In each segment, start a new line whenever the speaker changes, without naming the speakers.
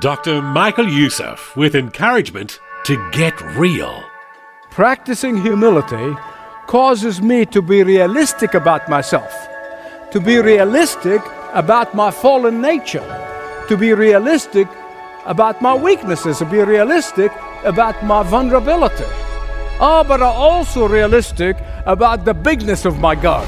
Dr. Michael Youssef with encouragement to get real.
Practicing humility causes me to be realistic about myself, to be realistic about my fallen nature, to be realistic about my weaknesses, to be realistic about my vulnerability. Oh, but I'm also realistic about the bigness of my God.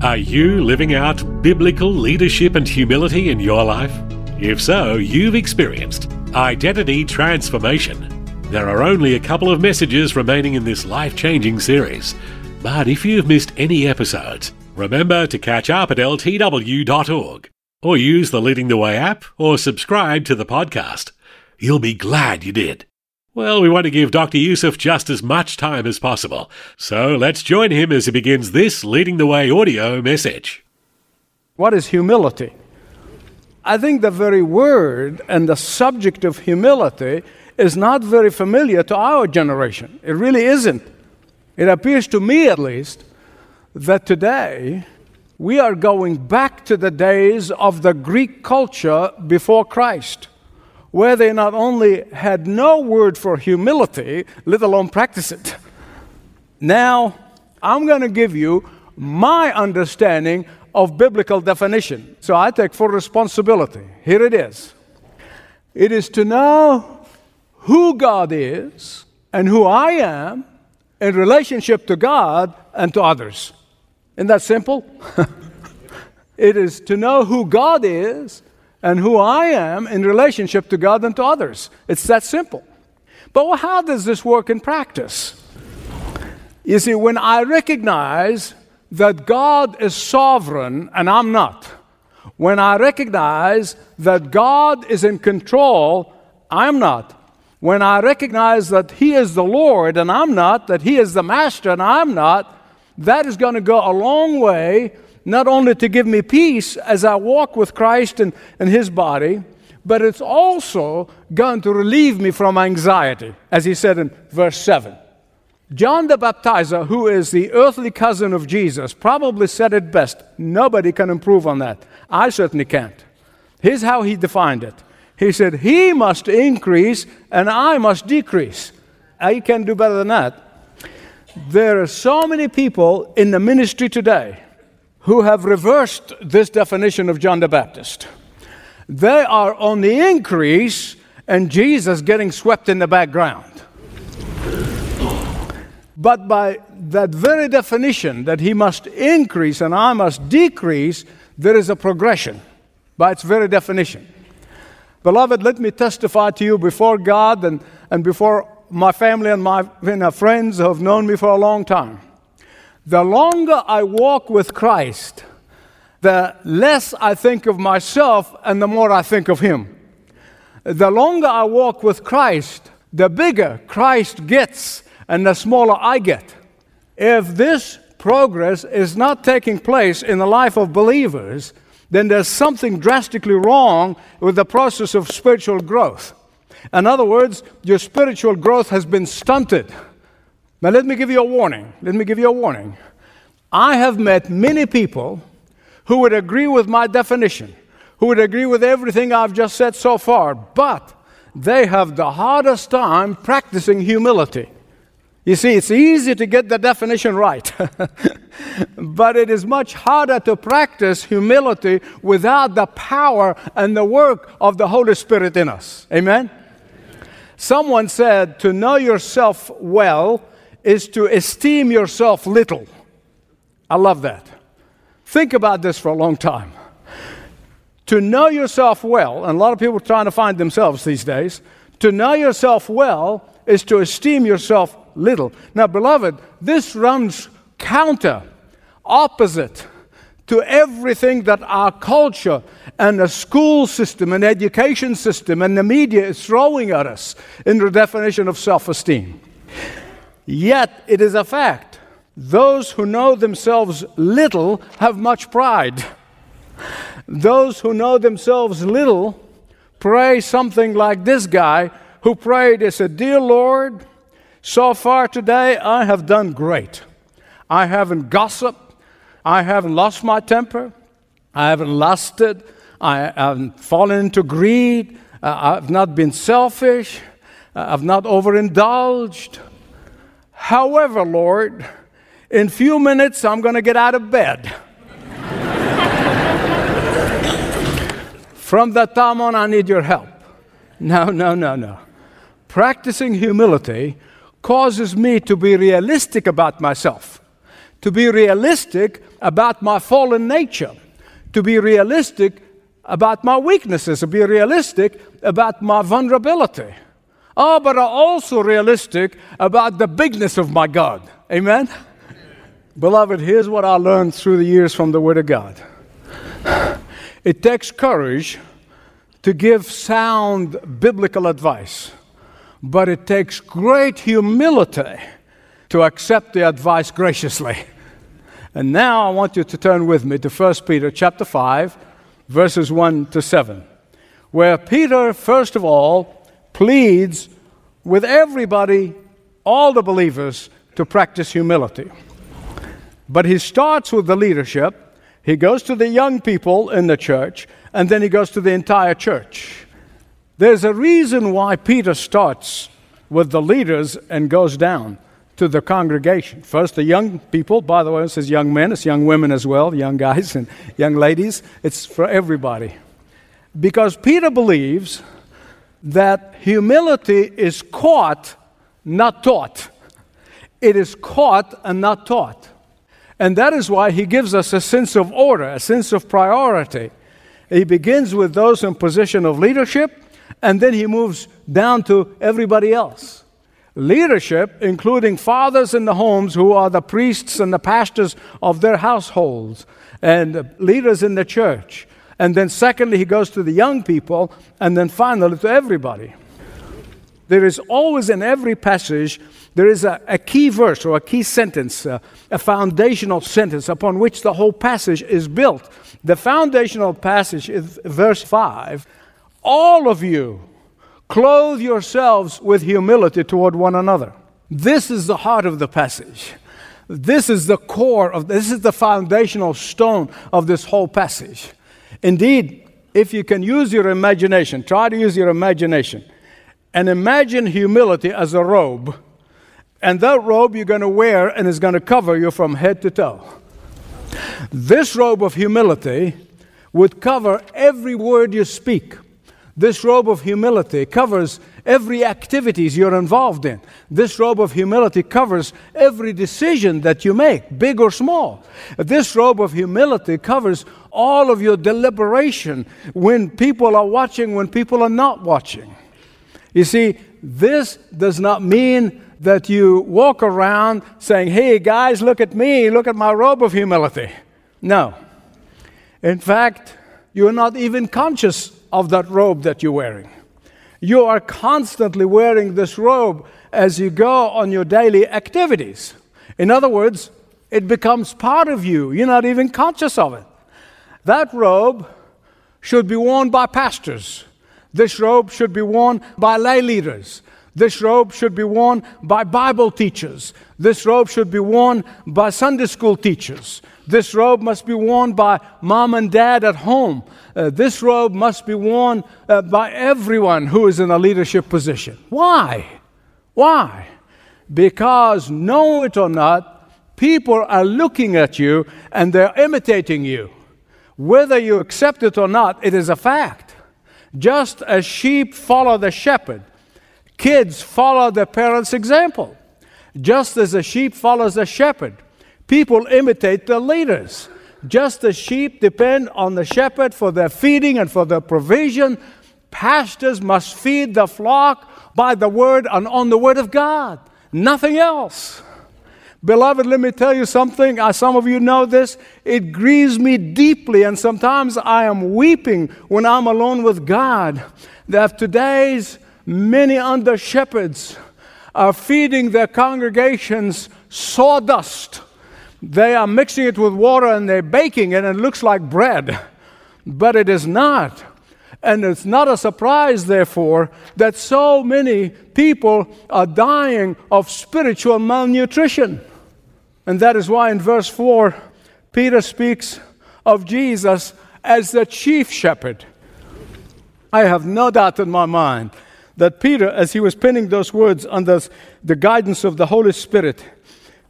Are you living out biblical leadership and humility in your life? If so, you've experienced identity transformation. There are only a couple of messages remaining in this life changing series. But if you've missed any episodes, remember to catch up at ltw.org or use the Leading the Way app or subscribe to the podcast. You'll be glad you did. Well, we want to give Dr. Youssef just as much time as possible, so let's join him as he begins this Leading the Way audio message.
What is humility? I think the very word and the subject of humility is not very familiar to our generation. It really isn't. It appears to me, at least, that today we are going back to the days of the Greek culture before Christ where they not only had no word for humility, let alone practice it. Now, I'm going to give you my understanding of biblical definition. So I take full responsibility. Here it is it is to know who God is and who I am in relationship to God and to others. Isn't that simple? it is to know who God is and who I am in relationship to God and to others. It's that simple. But how does this work in practice? You see, when I recognize that God is sovereign and I'm not, when I recognize that God is in control, I'm not. When I recognize that He is the Lord and I'm not, that He is the Master and I'm not, that is going to go a long way not only to give me peace as I walk with Christ and, and His body, but it's also going to relieve me from anxiety, as he said in verse 7. John the Baptizer, who is the earthly cousin of Jesus, probably said it best. Nobody can improve on that. I certainly can't. Here's how he defined it He said, He must increase and I must decrease. I can do better than that. There are so many people in the ministry today who have reversed this definition of John the Baptist. They are on the increase and Jesus getting swept in the background. But by that very definition that he must increase and I must decrease, there is a progression by its very definition. Beloved, let me testify to you before God and, and before my family and my friends who have known me for a long time the longer I walk with Christ, the less I think of myself and the more I think of Him. The longer I walk with Christ, the bigger Christ gets and the smaller I get. If this progress is not taking place in the life of believers, then there's something drastically wrong with the process of spiritual growth. In other words, your spiritual growth has been stunted. Now, let me give you a warning. Let me give you a warning. I have met many people who would agree with my definition, who would agree with everything I've just said so far, but they have the hardest time practicing humility. You see, it's easy to get the definition right, but it is much harder to practice humility without the power and the work of the Holy Spirit in us. Amen? Someone said to know yourself well is to esteem yourself little. I love that. Think about this for a long time. To know yourself well, and a lot of people are trying to find themselves these days, to know yourself well is to esteem yourself little. Now, beloved, this runs counter, opposite to everything that our culture and the school system and education system and the media is throwing at us in the definition of self esteem. Yet it is a fact. Those who know themselves little have much pride. Those who know themselves little pray something like this guy who prayed, He said, Dear Lord, so far today I have done great. I haven't gossiped. I haven't lost my temper. I haven't lusted. I haven't fallen into greed. Uh, I've not been selfish. Uh, I've not overindulged. However, Lord, in few minutes I'm going to get out of bed. From that time on, I need your help. No, no, no, no. Practicing humility causes me to be realistic about myself, to be realistic about my fallen nature, to be realistic about my weaknesses, to be realistic about my vulnerability. Oh, but I'm also realistic about the bigness of my God. Amen? Beloved, here's what I learned through the years from the Word of God. It takes courage to give sound biblical advice, but it takes great humility to accept the advice graciously. And now I want you to turn with me to 1 Peter chapter 5, verses 1 to 7, where Peter, first of all, pleads with everybody, all the believers, to practice humility. But he starts with the leadership he goes to the young people in the church, and then he goes to the entire church. There's a reason why Peter starts with the leaders and goes down to the congregation. First, the young people, by the way, it says young men, it's young women as well, young guys and young ladies. It's for everybody. Because Peter believes that humility is caught, not taught. It is caught and not taught. And that is why he gives us a sense of order, a sense of priority. He begins with those in position of leadership, and then he moves down to everybody else. Leadership, including fathers in the homes who are the priests and the pastors of their households, and leaders in the church. And then, secondly, he goes to the young people, and then finally to everybody. There is always in every passage there is a, a key verse or a key sentence, uh, a foundational sentence upon which the whole passage is built. The foundational passage is verse 5 All of you clothe yourselves with humility toward one another. This is the heart of the passage. This is the core of this is the foundational stone of this whole passage. Indeed, if you can use your imagination, try to use your imagination and imagine humility as a robe and that robe you're going to wear and is going to cover you from head to toe. This robe of humility would cover every word you speak. This robe of humility covers every activities you're involved in. This robe of humility covers every decision that you make, big or small. This robe of humility covers all of your deliberation when people are watching, when people are not watching. You see, this does not mean that you walk around saying, hey, guys, look at me, look at my robe of humility. No. In fact, you're not even conscious of that robe that you're wearing. You are constantly wearing this robe as you go on your daily activities. In other words, it becomes part of you. You're not even conscious of it. That robe should be worn by pastors. This robe should be worn by lay leaders. This robe should be worn by Bible teachers. This robe should be worn by Sunday school teachers. This robe must be worn by mom and dad at home. Uh, this robe must be worn uh, by everyone who is in a leadership position. Why? Why? Because, know it or not, people are looking at you and they're imitating you. Whether you accept it or not, it is a fact. Just as sheep follow the shepherd, Kids follow their parents' example. Just as a sheep follows a shepherd, people imitate their leaders. Just as sheep depend on the shepherd for their feeding and for their provision, pastors must feed the flock by the word and on the word of God. Nothing else. Beloved, let me tell you something. Uh, some of you know this. It grieves me deeply, and sometimes I am weeping when I'm alone with God. That today's many under shepherds are feeding their congregations sawdust. They are mixing it with water and they're baking it, and it looks like bread, but it is not. And it's not a surprise, therefore, that so many people are dying of spiritual malnutrition. And that is why in verse 4, Peter speaks of Jesus as the chief shepherd. I have no doubt in my mind that Peter, as he was penning those words under the guidance of the Holy Spirit,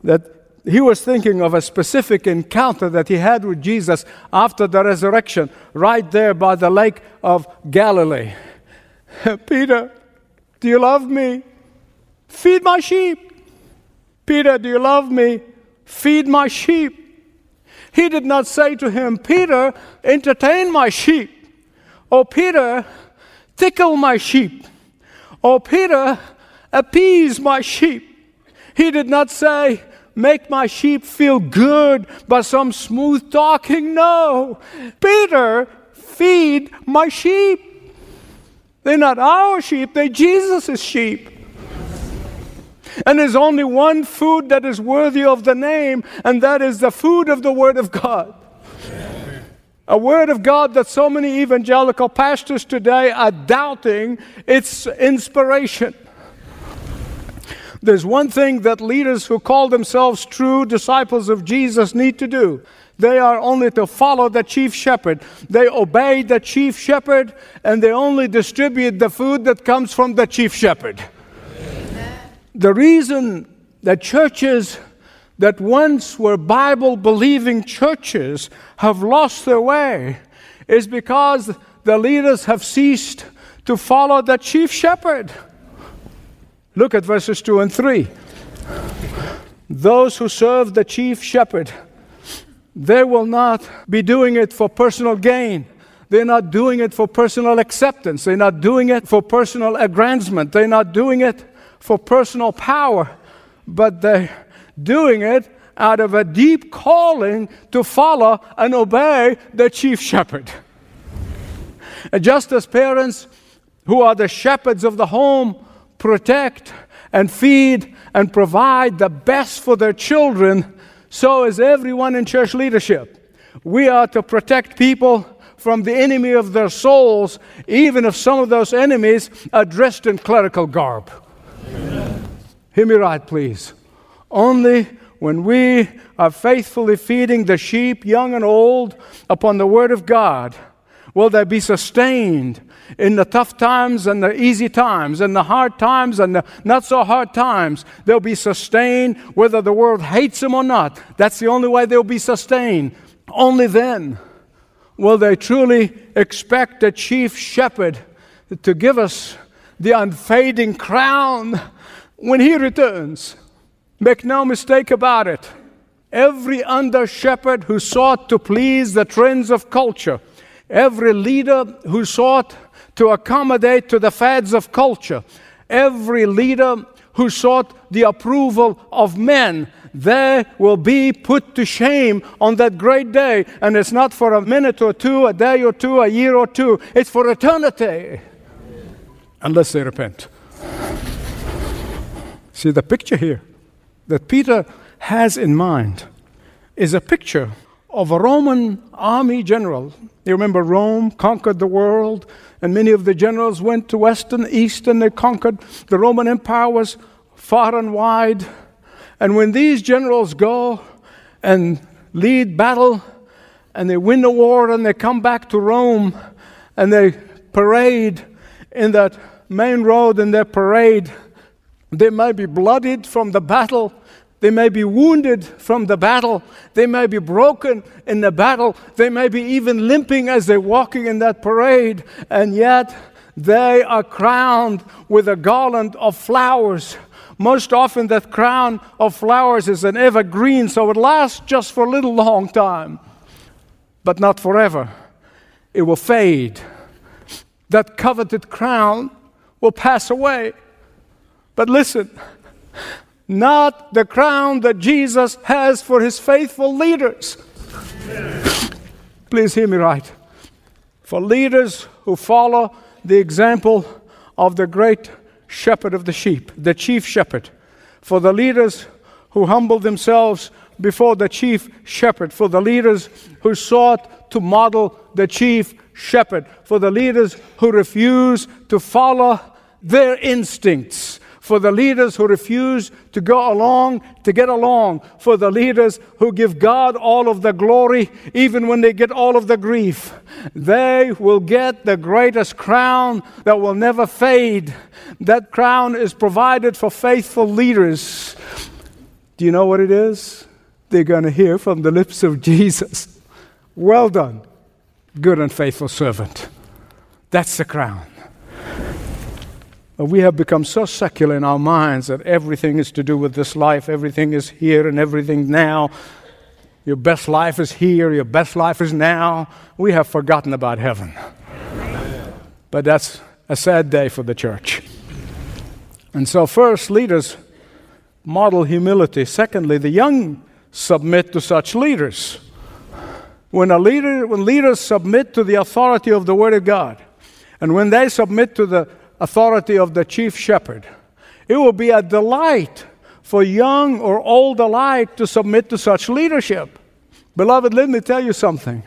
that he was thinking of a specific encounter that he had with Jesus after the resurrection, right there by the lake of Galilee. Peter, do you love me? Feed my sheep. Peter, do you love me? Feed my sheep. He did not say to him, Peter, entertain my sheep. Or Peter, tickle my sheep. Or Peter, appease my sheep. He did not say, make my sheep feel good by some smooth talking. No. Peter, feed my sheep. They're not our sheep, they're Jesus' sheep. And there's only one food that is worthy of the name, and that is the food of the Word of God. A word of God that so many evangelical pastors today are doubting its inspiration. There's one thing that leaders who call themselves true disciples of Jesus need to do. They are only to follow the chief shepherd. They obey the chief shepherd and they only distribute the food that comes from the chief shepherd. Amen. The reason that churches that once were Bible believing churches have lost their way is because the leaders have ceased to follow the chief shepherd. Look at verses 2 and 3. Those who serve the chief shepherd, they will not be doing it for personal gain. They're not doing it for personal acceptance. They're not doing it for personal aggrandizement. They're not doing it for personal power. But they're doing it out of a deep calling to follow and obey the chief shepherd. And just as parents who are the shepherds of the home protect and feed and provide the best for their children, so is everyone in church leadership. We are to protect people from the enemy of their souls, even if some of those enemies are dressed in clerical garb. Amen. Hear me right, please. Only when we are faithfully feeding the sheep, young and old, upon the Word of God, will they be sustained in the tough times and the easy times, and the hard times and the not so hard times. They'll be sustained whether the world hates them or not. That's the only way they'll be sustained. Only then will they truly expect a chief shepherd to give us the unfading crown when he returns. Make no mistake about it. Every under shepherd who sought to please the trends of culture, every leader who sought to accommodate to the fads of culture. Every leader who sought the approval of men, they will be put to shame on that great day. And it's not for a minute or two, a day or two, a year or two, it's for eternity. Unless they repent. See, the picture here that Peter has in mind is a picture of a Roman army general. You remember Rome conquered the world, and many of the generals went to west and east and they conquered. The Roman Empire was far and wide. And when these generals go and lead battle and they win the war and they come back to Rome and they parade in that main road in their parade, they may be bloodied from the battle, they may be wounded from the battle. They may be broken in the battle. They may be even limping as they're walking in that parade. And yet, they are crowned with a garland of flowers. Most often, that crown of flowers is an evergreen, so it lasts just for a little long time, but not forever. It will fade. That coveted crown will pass away. But listen, not the crown that Jesus has for his faithful leaders. Please hear me right. For leaders who follow the example of the great shepherd of the sheep, the chief shepherd, for the leaders who humble themselves before the chief shepherd, for the leaders who sought to model the chief shepherd, for the leaders who refuse to follow their instincts, for the leaders who refuse to go along to get along, for the leaders who give God all of the glory even when they get all of the grief. They will get the greatest crown that will never fade. That crown is provided for faithful leaders. Do you know what it is? They're going to hear from the lips of Jesus. Well done, good and faithful servant. That's the crown. We have become so secular in our minds that everything is to do with this life, everything is here and everything now. Your best life is here, your best life is now. We have forgotten about heaven. But that's a sad day for the church. And so, first, leaders model humility. Secondly, the young submit to such leaders. When, a leader, when leaders submit to the authority of the Word of God, and when they submit to the authority of the chief shepherd, it will be a delight for young or old alike to submit to such leadership. Beloved, let me tell you something.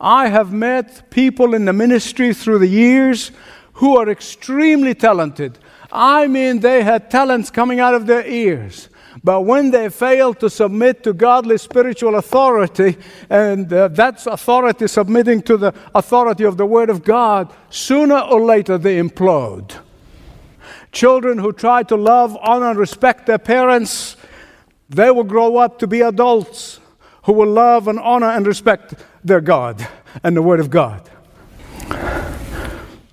I have met people in the ministry through the years who are extremely talented. I mean, they had talents coming out of their ears. But when they fail to submit to godly spiritual authority, and uh, that's authority submitting to the authority of the Word of God, sooner or later they implode. Children who try to love, honor, and respect their parents, they will grow up to be adults who will love and honor and respect their God and the Word of God.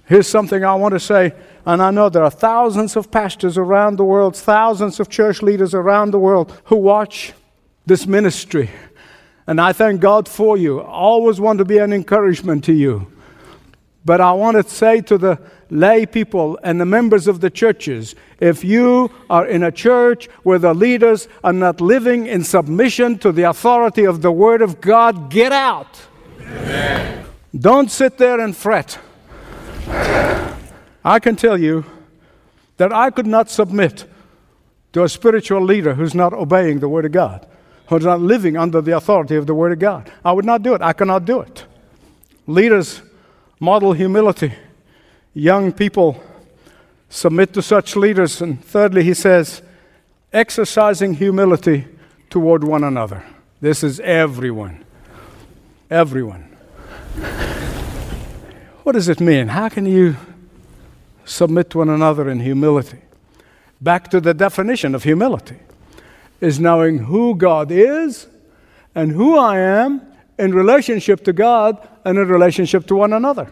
Here's something I want to say and I know there are thousands of pastors around the world, thousands of church leaders around the world who watch this ministry. And I thank God for you. I always want to be an encouragement to you. But I want to say to the lay people and the members of the churches if you are in a church where the leaders are not living in submission to the authority of the Word of God, get out. Amen. Don't sit there and fret. I can tell you that I could not submit to a spiritual leader who's not obeying the Word of God, who's not living under the authority of the Word of God. I would not do it. I cannot do it. Leaders model humility. Young people submit to such leaders. And thirdly, he says, exercising humility toward one another. This is everyone. Everyone. What does it mean? How can you submit to one another in humility. Back to the definition of humility is knowing who God is and who I am in relationship to God and in relationship to one another.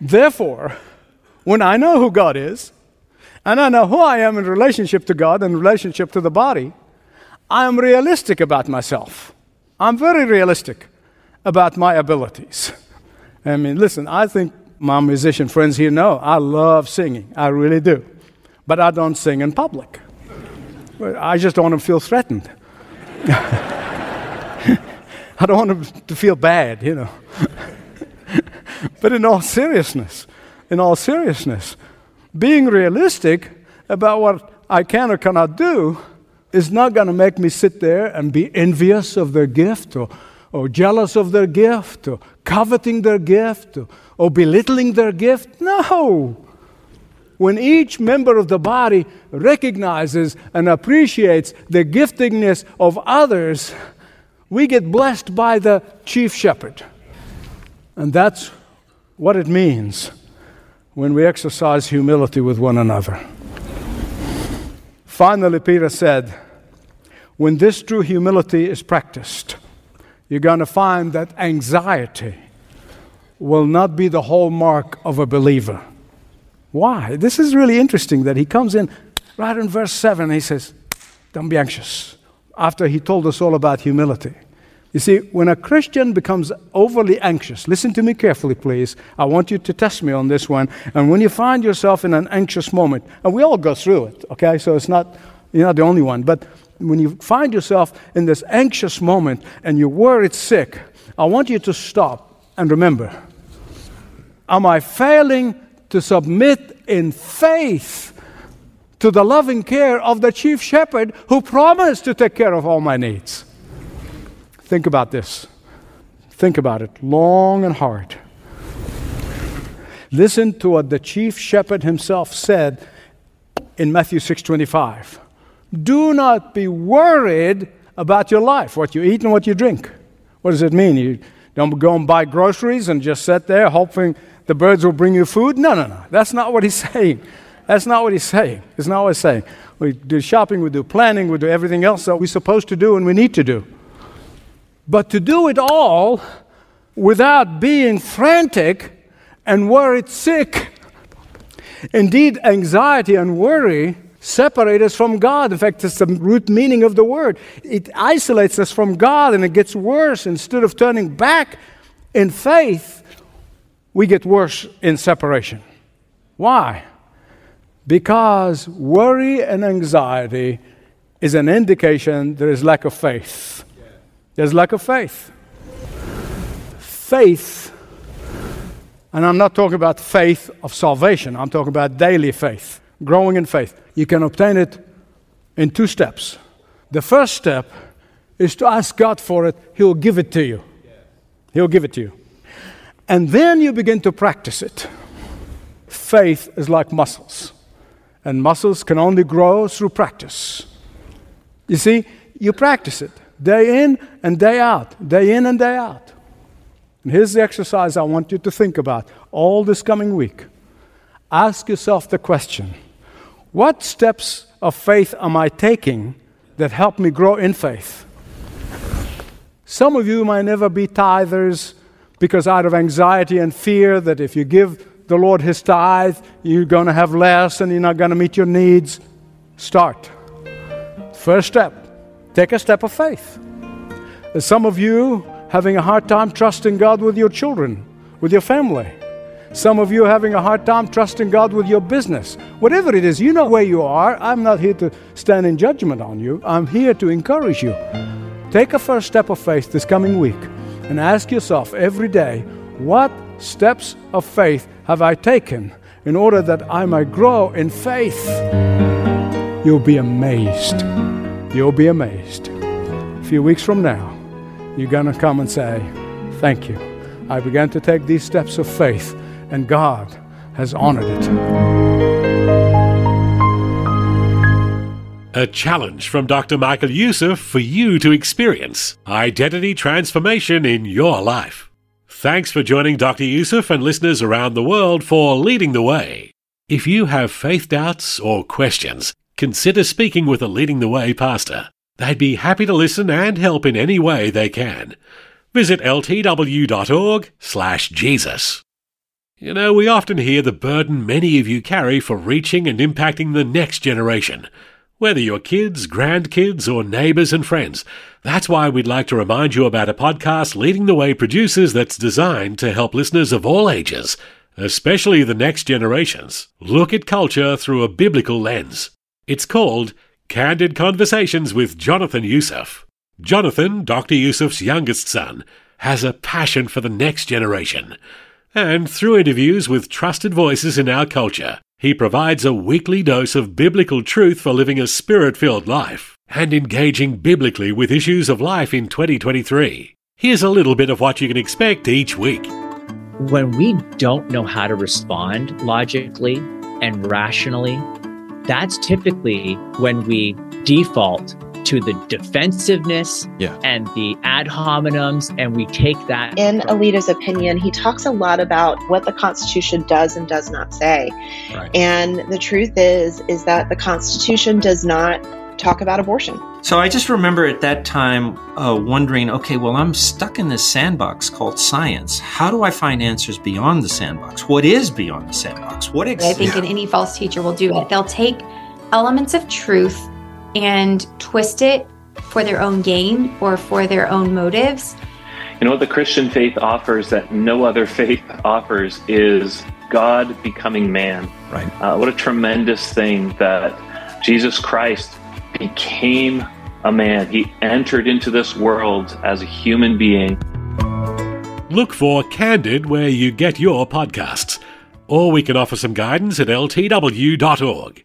Therefore, when I know who God is and I know who I am in relationship to God and relationship to the body, I am realistic about myself. I'm very realistic about my abilities. I mean, listen, I think my musician friends here know I love singing. I really do. But I don't sing in public. I just don't want to feel threatened. I don't want to feel bad, you know. but in all seriousness, in all seriousness, being realistic about what I can or cannot do is not going to make me sit there and be envious of their gift or, or jealous of their gift or coveting their gift or belittling their gift. No. When each member of the body recognizes and appreciates the giftingness of others, we get blessed by the chief shepherd. And that's what it means when we exercise humility with one another. Finally, Peter said, when this true humility is practiced, you're going to find that anxiety will not be the hallmark of a believer. Why? This is really interesting that he comes in right in verse 7 he says, Don't be anxious. After he told us all about humility. You see, when a Christian becomes overly anxious, listen to me carefully, please. I want you to test me on this one. And when you find yourself in an anxious moment, and we all go through it, okay? So it's not, You're not the only one. But when you find yourself in this anxious moment and you're worried sick, I want you to stop and remember Am I failing to submit in faith to the loving care of the chief shepherd who promised to take care of all my needs? Think about this. Think about it long and hard. Listen to what the chief shepherd himself said in Matthew 6:25. Do not be worried about your life, what you eat and what you drink. What does it mean? You don't go and buy groceries and just sit there hoping the birds will bring you food? No, no, no. That's not what he's saying. That's not what he's saying. It's not what he's saying. We do shopping, we do planning, we do everything else that we're supposed to do and we need to do. But to do it all without being frantic and worried sick. Indeed, anxiety and worry separate us from God. In fact, it's the root meaning of the word. It isolates us from God and it gets worse. Instead of turning back in faith, we get worse in separation. Why? Because worry and anxiety is an indication there is lack of faith. There's lack of faith. Faith, and I'm not talking about faith of salvation, I'm talking about daily faith, growing in faith. You can obtain it in two steps. The first step is to ask God for it, He'll give it to you. He'll give it to you. And then you begin to practice it. Faith is like muscles, and muscles can only grow through practice. You see, you practice it day in and day out, day in and day out. And here's the exercise I want you to think about all this coming week. Ask yourself the question What steps of faith am I taking that help me grow in faith? Some of you might never be tithers because out of anxiety and fear that if you give the Lord his tithe, you're going to have less and you're not going to meet your needs. Start. First step Take a step of faith. Some of you having a hard time trusting God with your children, with your family. Some of you are having a hard time trusting God with your business. Whatever it is, you know where you are. I'm not here to stand in judgment on you. I'm here to encourage you. Take a first step of faith this coming week and ask yourself every day, what steps of faith have I taken in order that I might grow in faith? You'll be amazed. You'll be amazed. A few weeks from now, you're going to come and say, Thank you. I began to take these steps of faith, and God has honored it.
A challenge from Dr. Michael Youssef for you to experience identity transformation in your life. Thanks for joining Dr. Youssef and listeners around the world for leading the way. If you have faith doubts or questions, consider speaking with a Leading the Way pastor. They'd be happy to listen and help in any way they can. Visit ltw.org slash Jesus. You know, we often hear the burden many of you carry for reaching and impacting the next generation. Whether you're kids, grandkids, or neighbours and friends. That's why we'd like to remind you about a podcast Leading the Way produces that's designed to help listeners of all ages, especially the next generations, look at culture through a biblical lens. It's called Candid Conversations with Jonathan Youssef. Jonathan, Dr. Youssef's youngest son, has a passion for the next generation. And through interviews with trusted voices in our culture, he provides a weekly dose of biblical truth for living a spirit filled life and engaging biblically with issues of life in 2023. Here's a little bit of what you can expect each week.
When we don't know how to respond logically and rationally that's typically when we default to the defensiveness yeah. and the ad hominems, and we take that.
In Alito's opinion, he talks a lot about what the Constitution does and does not say. Right. And the truth is, is that the Constitution does not talk about abortion.
So I just remember at that time uh, wondering, okay, well, I'm stuck in this sandbox called science. How do I find answers beyond the sandbox? What is beyond the sandbox? What
exists? I think any false teacher will do it. They'll take elements of truth and twist it for their own gain or for their own motives.
You know what the Christian faith offers that no other faith offers is God becoming man.
Right.
Uh, what a tremendous thing that Jesus Christ became a man. He entered into this world as a human being.
Look for Candid where you get your podcasts. Or we can offer some guidance at ltw.org.